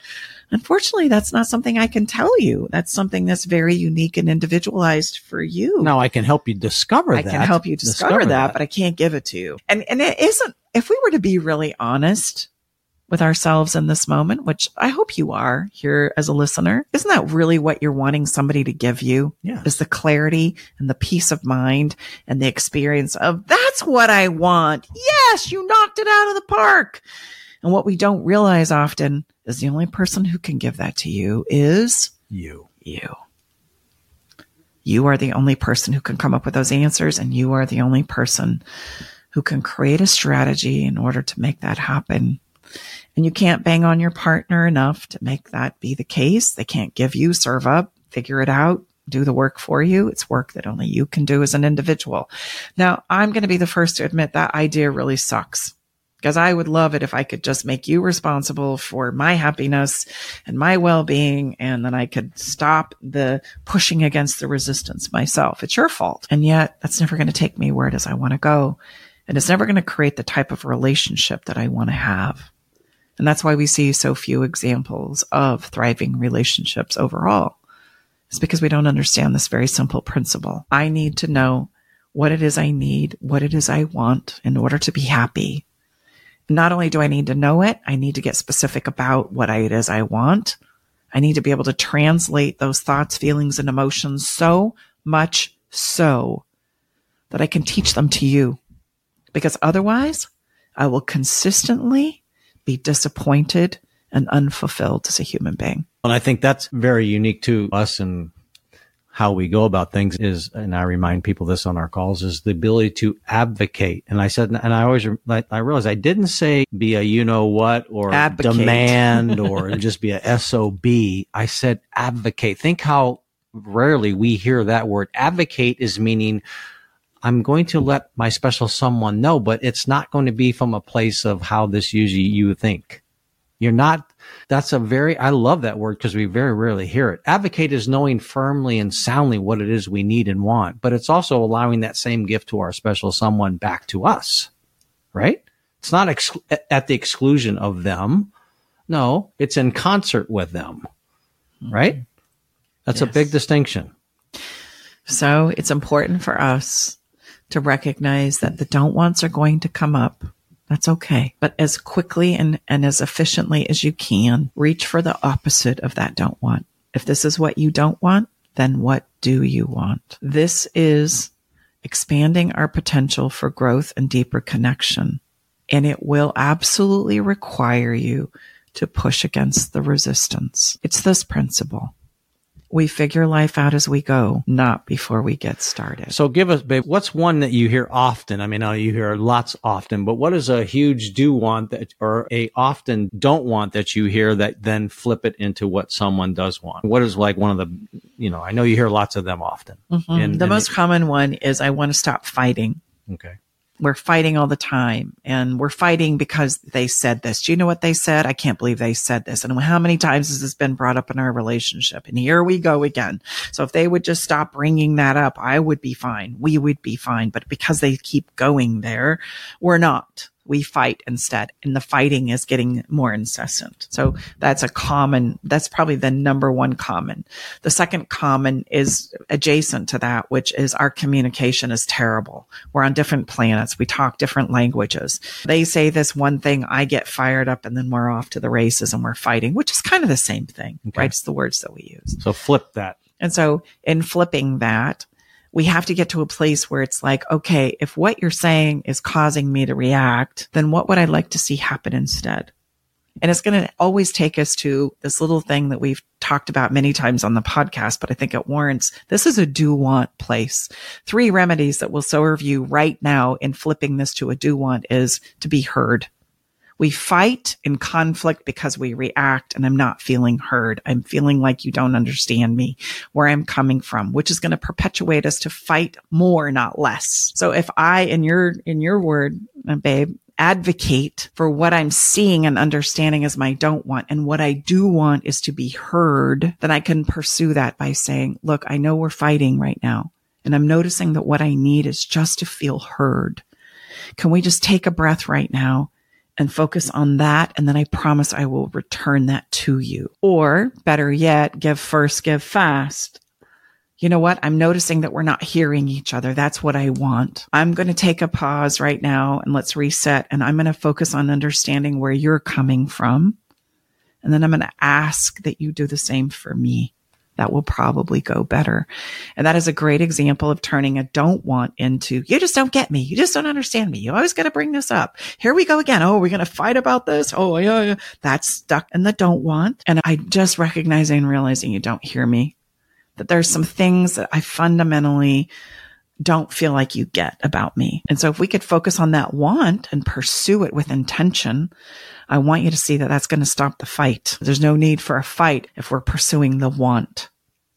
unfortunately, that's not something I can tell you. That's something that's very unique and individualized for you. Now I can help you discover I that. can help you discover, discover that, that, but I can't give it to you. And, and it isn't, if we were to be really honest, with ourselves in this moment, which I hope you are here as a listener. Isn't that really what you're wanting somebody to give you? Yeah. Is the clarity and the peace of mind and the experience of that's what I want. Yes, you knocked it out of the park. And what we don't realize often is the only person who can give that to you is you. You. You are the only person who can come up with those answers and you are the only person who can create a strategy in order to make that happen and you can't bang on your partner enough to make that be the case. They can't give you, serve up, figure it out, do the work for you. It's work that only you can do as an individual. Now, I'm going to be the first to admit that idea really sucks because I would love it if I could just make you responsible for my happiness and my well-being and then I could stop the pushing against the resistance myself. It's your fault. And yet that's never going to take me where it is I want to go. And it's never going to create the type of relationship that I want to have. And that's why we see so few examples of thriving relationships overall. It's because we don't understand this very simple principle. I need to know what it is I need, what it is I want in order to be happy. not only do I need to know it, I need to get specific about what it is I want. I need to be able to translate those thoughts, feelings, and emotions so much so that I can teach them to you. Because otherwise, I will consistently be disappointed and unfulfilled as a human being. And I think that's very unique to us and how we go about things is, and I remind people this on our calls, is the ability to advocate. And I said, and I always, I realized I didn't say be a you know what or advocate. demand or just be a SOB. I said advocate. Think how rarely we hear that word. Advocate is meaning I'm going to let my special someone know, but it's not going to be from a place of how this usually you think. You're not, that's a very, I love that word because we very rarely hear it. Advocate is knowing firmly and soundly what it is we need and want, but it's also allowing that same gift to our special someone back to us, right? It's not ex- at the exclusion of them. No, it's in concert with them, mm-hmm. right? That's yes. a big distinction. So it's important for us to recognize that the don't wants are going to come up that's okay. But as quickly and, and as efficiently as you can, reach for the opposite of that don't want. If this is what you don't want, then what do you want? This is expanding our potential for growth and deeper connection. And it will absolutely require you to push against the resistance. It's this principle we figure life out as we go, not before we get started. So give us, babe, what's one that you hear often? I mean, you hear lots often, but what is a huge do want that, or a often don't want that you hear that then flip it into what someone does want? What is like one of the, you know, I know you hear lots of them often. Mm-hmm. And, the and most it, common one is I want to stop fighting. Okay we're fighting all the time and we're fighting because they said this. Do you know what they said? I can't believe they said this. And how many times has this been brought up in our relationship? And here we go again. So if they would just stop bringing that up, I would be fine. We would be fine. But because they keep going there, we're not we fight instead. And the fighting is getting more incessant. So that's a common, that's probably the number one common. The second common is adjacent to that, which is our communication is terrible. We're on different planets. We talk different languages. They say this one thing, I get fired up and then we're off to the races and we're fighting, which is kind of the same thing, okay. right? It's the words that we use. So flip that. And so in flipping that, we have to get to a place where it's like, okay, if what you're saying is causing me to react, then what would I like to see happen instead? And it's going to always take us to this little thing that we've talked about many times on the podcast, but I think it warrants this is a do want place. Three remedies that will serve you right now in flipping this to a do want is to be heard. We fight in conflict because we react and I'm not feeling heard. I'm feeling like you don't understand me, where I'm coming from, which is going to perpetuate us to fight more, not less. So if I, in your, in your word, uh, babe, advocate for what I'm seeing and understanding as my don't want. And what I do want is to be heard. Then I can pursue that by saying, look, I know we're fighting right now. And I'm noticing that what I need is just to feel heard. Can we just take a breath right now and focus on that. And then I promise I will return that to you. Or better yet, give first, give fast. You know what? I'm noticing that we're not hearing each other. That's what I want. I'm going to take a pause right now and let's reset. And I'm going to focus on understanding where you're coming from. And then I'm going to ask that you do the same for me that will probably go better. And that is a great example of turning a don't want into, you just don't get me. You just don't understand me. You always got to bring this up. Here we go again. Oh, we're going to fight about this. Oh, yeah, yeah. That's stuck in the don't want. And I just recognizing and realizing you don't hear me, that there's some things that I fundamentally don't feel like you get about me. And so if we could focus on that want and pursue it with intention, I want you to see that that's going to stop the fight. There's no need for a fight if we're pursuing the want.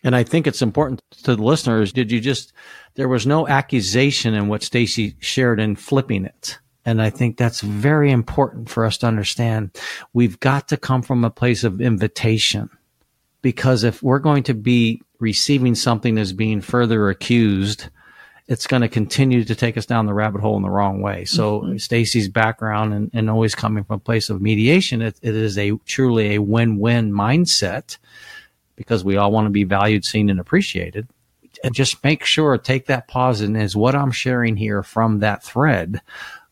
And I think it's important to the listeners. Did you just, there was no accusation in what Stacy shared in flipping it. And I think that's very important for us to understand. We've got to come from a place of invitation because if we're going to be receiving something as being further accused, it's going to continue to take us down the rabbit hole in the wrong way. So mm-hmm. Stacy's background and, and, always coming from a place of mediation, it, it is a truly a win-win mindset because we all want to be valued, seen, and appreciated. And just make sure take that pause and is what I'm sharing here from that thread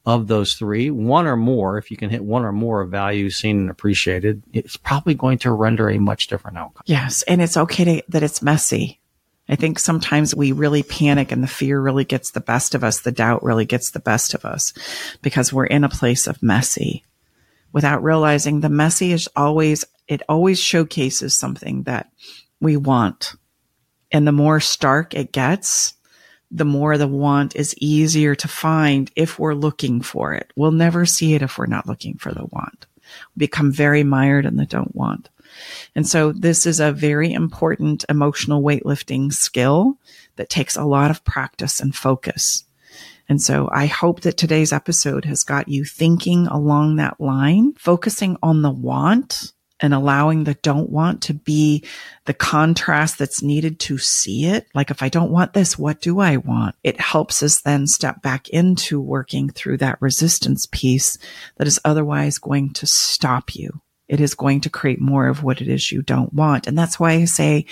of those three, one or more, if you can hit one or more of value seen and appreciated, it's probably going to render a much different outcome. Yes. And it's okay to, that it's messy. I think sometimes we really panic and the fear really gets the best of us. The doubt really gets the best of us because we're in a place of messy without realizing the messy is always, it always showcases something that we want. And the more stark it gets, the more the want is easier to find if we're looking for it. We'll never see it if we're not looking for the want. We become very mired in the don't want. And so this is a very important emotional weightlifting skill that takes a lot of practice and focus. And so I hope that today's episode has got you thinking along that line, focusing on the want and allowing the don't want to be the contrast that's needed to see it. Like if I don't want this, what do I want? It helps us then step back into working through that resistance piece that is otherwise going to stop you. It is going to create more of what it is you don't want. And that's why I say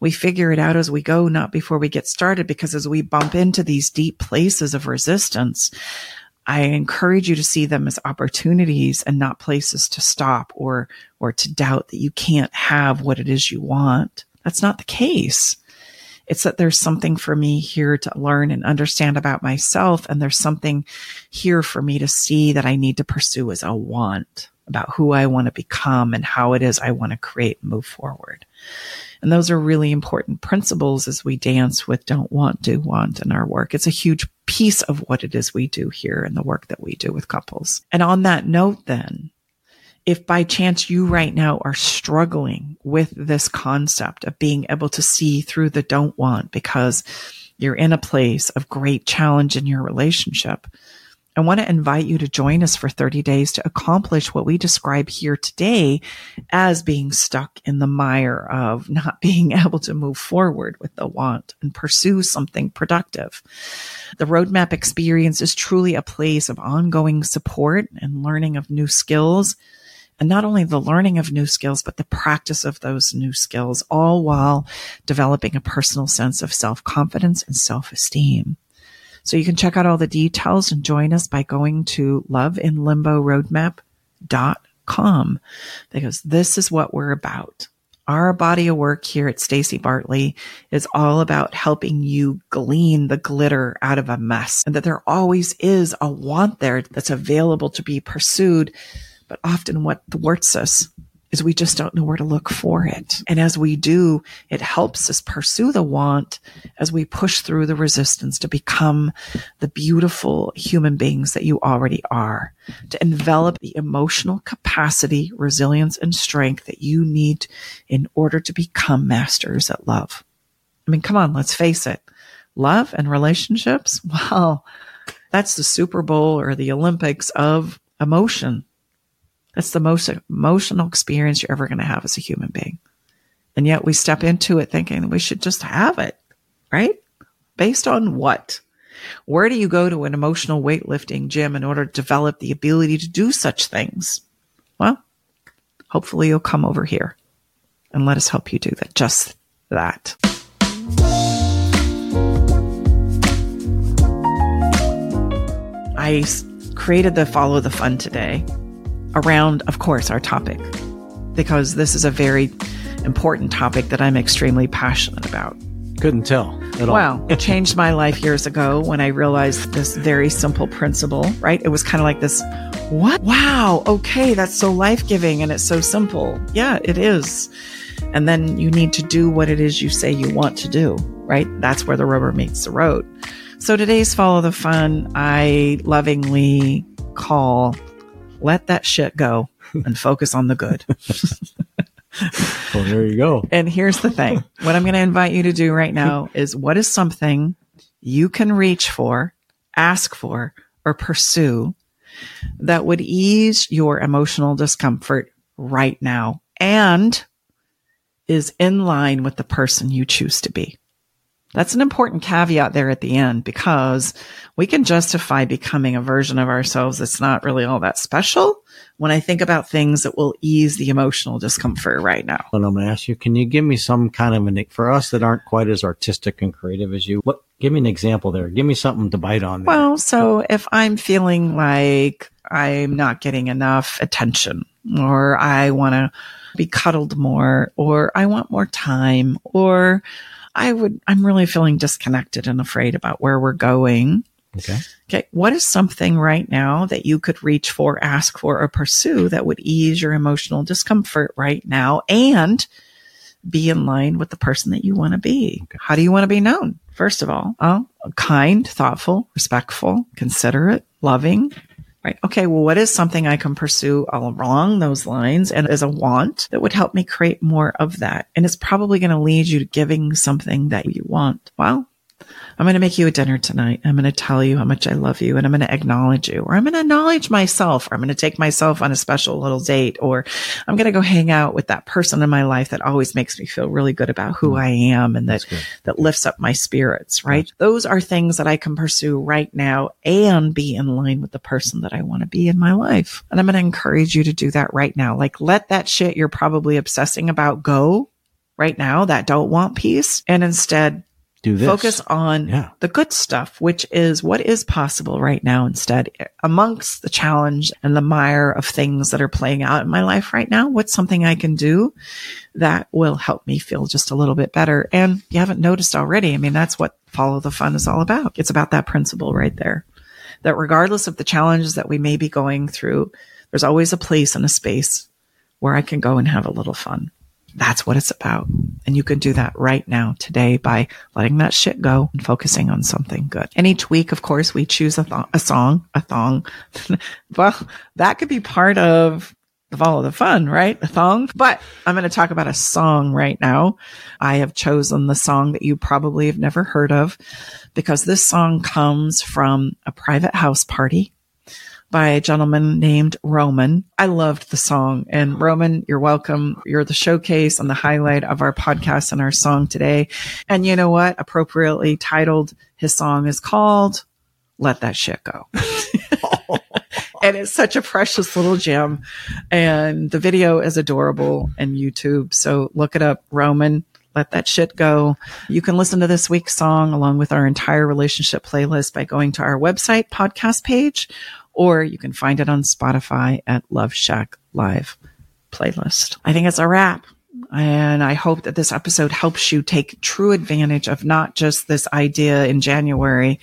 we figure it out as we go, not before we get started, because as we bump into these deep places of resistance, I encourage you to see them as opportunities and not places to stop or, or to doubt that you can't have what it is you want. That's not the case. It's that there's something for me here to learn and understand about myself. And there's something here for me to see that I need to pursue as a want about who I want to become and how it is I want to create and move forward. And those are really important principles as we dance with don't want, do want in our work. It's a huge piece of what it is we do here in the work that we do with couples. And on that note, then, if by chance you right now are struggling with this concept of being able to see through the don't want because you're in a place of great challenge in your relationship, I want to invite you to join us for 30 days to accomplish what we describe here today as being stuck in the mire of not being able to move forward with the want and pursue something productive. The roadmap experience is truly a place of ongoing support and learning of new skills. And not only the learning of new skills, but the practice of those new skills, all while developing a personal sense of self confidence and self esteem. So you can check out all the details and join us by going to loveinlimboroadmap.com because this is what we're about. Our body of work here at Stacy Bartley is all about helping you glean the glitter out of a mess and that there always is a want there that's available to be pursued. But often what thwarts us is we just don't know where to look for it. And as we do, it helps us pursue the want as we push through the resistance to become the beautiful human beings that you already are, to envelop the emotional capacity, resilience, and strength that you need in order to become masters at love. I mean, come on, let's face it. Love and relationships, well, that's the Super Bowl or the Olympics of emotion that's the most emotional experience you're ever going to have as a human being. And yet we step into it thinking we should just have it, right? Based on what? Where do you go to an emotional weightlifting gym in order to develop the ability to do such things? Well, hopefully you'll come over here and let us help you do that. Just that. I created the follow the fun today around, of course, our topic, because this is a very important topic that I'm extremely passionate about. Couldn't tell at all. Well, it changed my life years ago when I realized this very simple principle, right? It was kind of like this, what? Wow. Okay. That's so life giving and it's so simple. Yeah, it is. And then you need to do what it is you say you want to do, right? That's where the rubber meets the road. So today's follow the fun, I lovingly call let that shit go and focus on the good. well, there you go. And here's the thing what I'm going to invite you to do right now is what is something you can reach for, ask for, or pursue that would ease your emotional discomfort right now and is in line with the person you choose to be. That's an important caveat there at the end because we can justify becoming a version of ourselves that's not really all that special when I think about things that will ease the emotional discomfort right now. And I'm going to ask you, can you give me some kind of an, for us that aren't quite as artistic and creative as you, what, give me an example there. Give me something to bite on. There. Well, so if I'm feeling like I'm not getting enough attention or I want to be cuddled more or I want more time or I would, I'm really feeling disconnected and afraid about where we're going. Okay. Okay. What is something right now that you could reach for, ask for, or pursue that would ease your emotional discomfort right now and be in line with the person that you want to be? Okay. How do you want to be known? First of all, oh, kind, thoughtful, respectful, considerate, loving, Right. Okay. Well, what is something I can pursue along those lines and as a want that would help me create more of that? And it's probably going to lead you to giving something that you want. Well, I'm going to make you a dinner tonight. I'm going to tell you how much I love you and I'm going to acknowledge you or I'm going to acknowledge myself or I'm going to take myself on a special little date or I'm going to go hang out with that person in my life that always makes me feel really good about who mm. I am and that, that lifts up my spirits, right? Gotcha. Those are things that I can pursue right now and be in line with the person that I want to be in my life. And I'm going to encourage you to do that right now. Like let that shit you're probably obsessing about go right now, that don't want piece and instead do this. Focus on yeah. the good stuff, which is what is possible right now instead. Amongst the challenge and the mire of things that are playing out in my life right now, what's something I can do that will help me feel just a little bit better? And you haven't noticed already. I mean, that's what follow the fun is all about. It's about that principle right there. That regardless of the challenges that we may be going through, there's always a place and a space where I can go and have a little fun. That's what it's about. And you can do that right now today by letting that shit go and focusing on something good. And each week, of course, we choose a, a song, a thong. well, that could be part of the follow the fun, right? A thong. But I'm going to talk about a song right now. I have chosen the song that you probably have never heard of because this song comes from a private house party by a gentleman named Roman. I loved the song. And Roman, you're welcome. You're the showcase and the highlight of our podcast and our song today. And you know what? Appropriately titled, his song is called Let That Shit Go. and it's such a precious little gem. And the video is adorable and YouTube. So look it up, Roman. Let that shit go. You can listen to this week's song along with our entire relationship playlist by going to our website podcast page or you can find it on Spotify at Love Shack Live playlist. I think it's a wrap. And I hope that this episode helps you take true advantage of not just this idea in January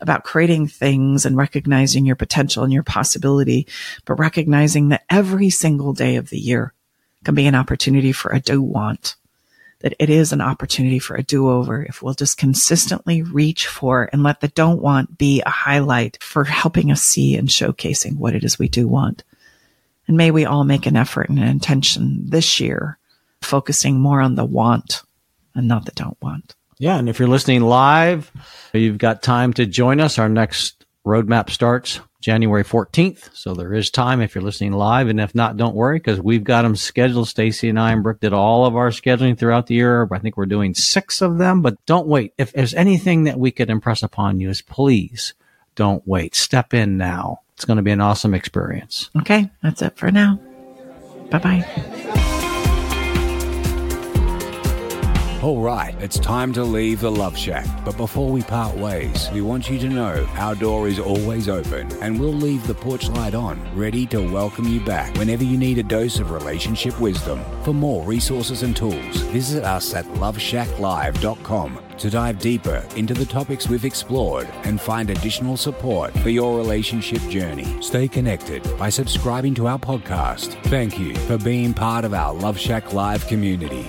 about creating things and recognizing your potential and your possibility, but recognizing that every single day of the year can be an opportunity for a do want that it is an opportunity for a do over if we'll just consistently reach for and let the don't want be a highlight for helping us see and showcasing what it is we do want. And may we all make an effort and an intention this year, focusing more on the want and not the don't want. Yeah. And if you're listening live, you've got time to join us. Our next roadmap starts January 14th. So there is time if you're listening live. And if not, don't worry because we've got them scheduled. Stacy and I and Brooke did all of our scheduling throughout the year. I think we're doing six of them, but don't wait. If there's anything that we could impress upon you is please don't wait. Step in now. It's going to be an awesome experience. Okay. That's it for now. Bye bye. All right, it's time to leave the Love Shack. But before we part ways, we want you to know our door is always open and we'll leave the porch light on, ready to welcome you back whenever you need a dose of relationship wisdom. For more resources and tools, visit us at loveshacklive.com to dive deeper into the topics we've explored and find additional support for your relationship journey. Stay connected by subscribing to our podcast. Thank you for being part of our Love Shack Live community.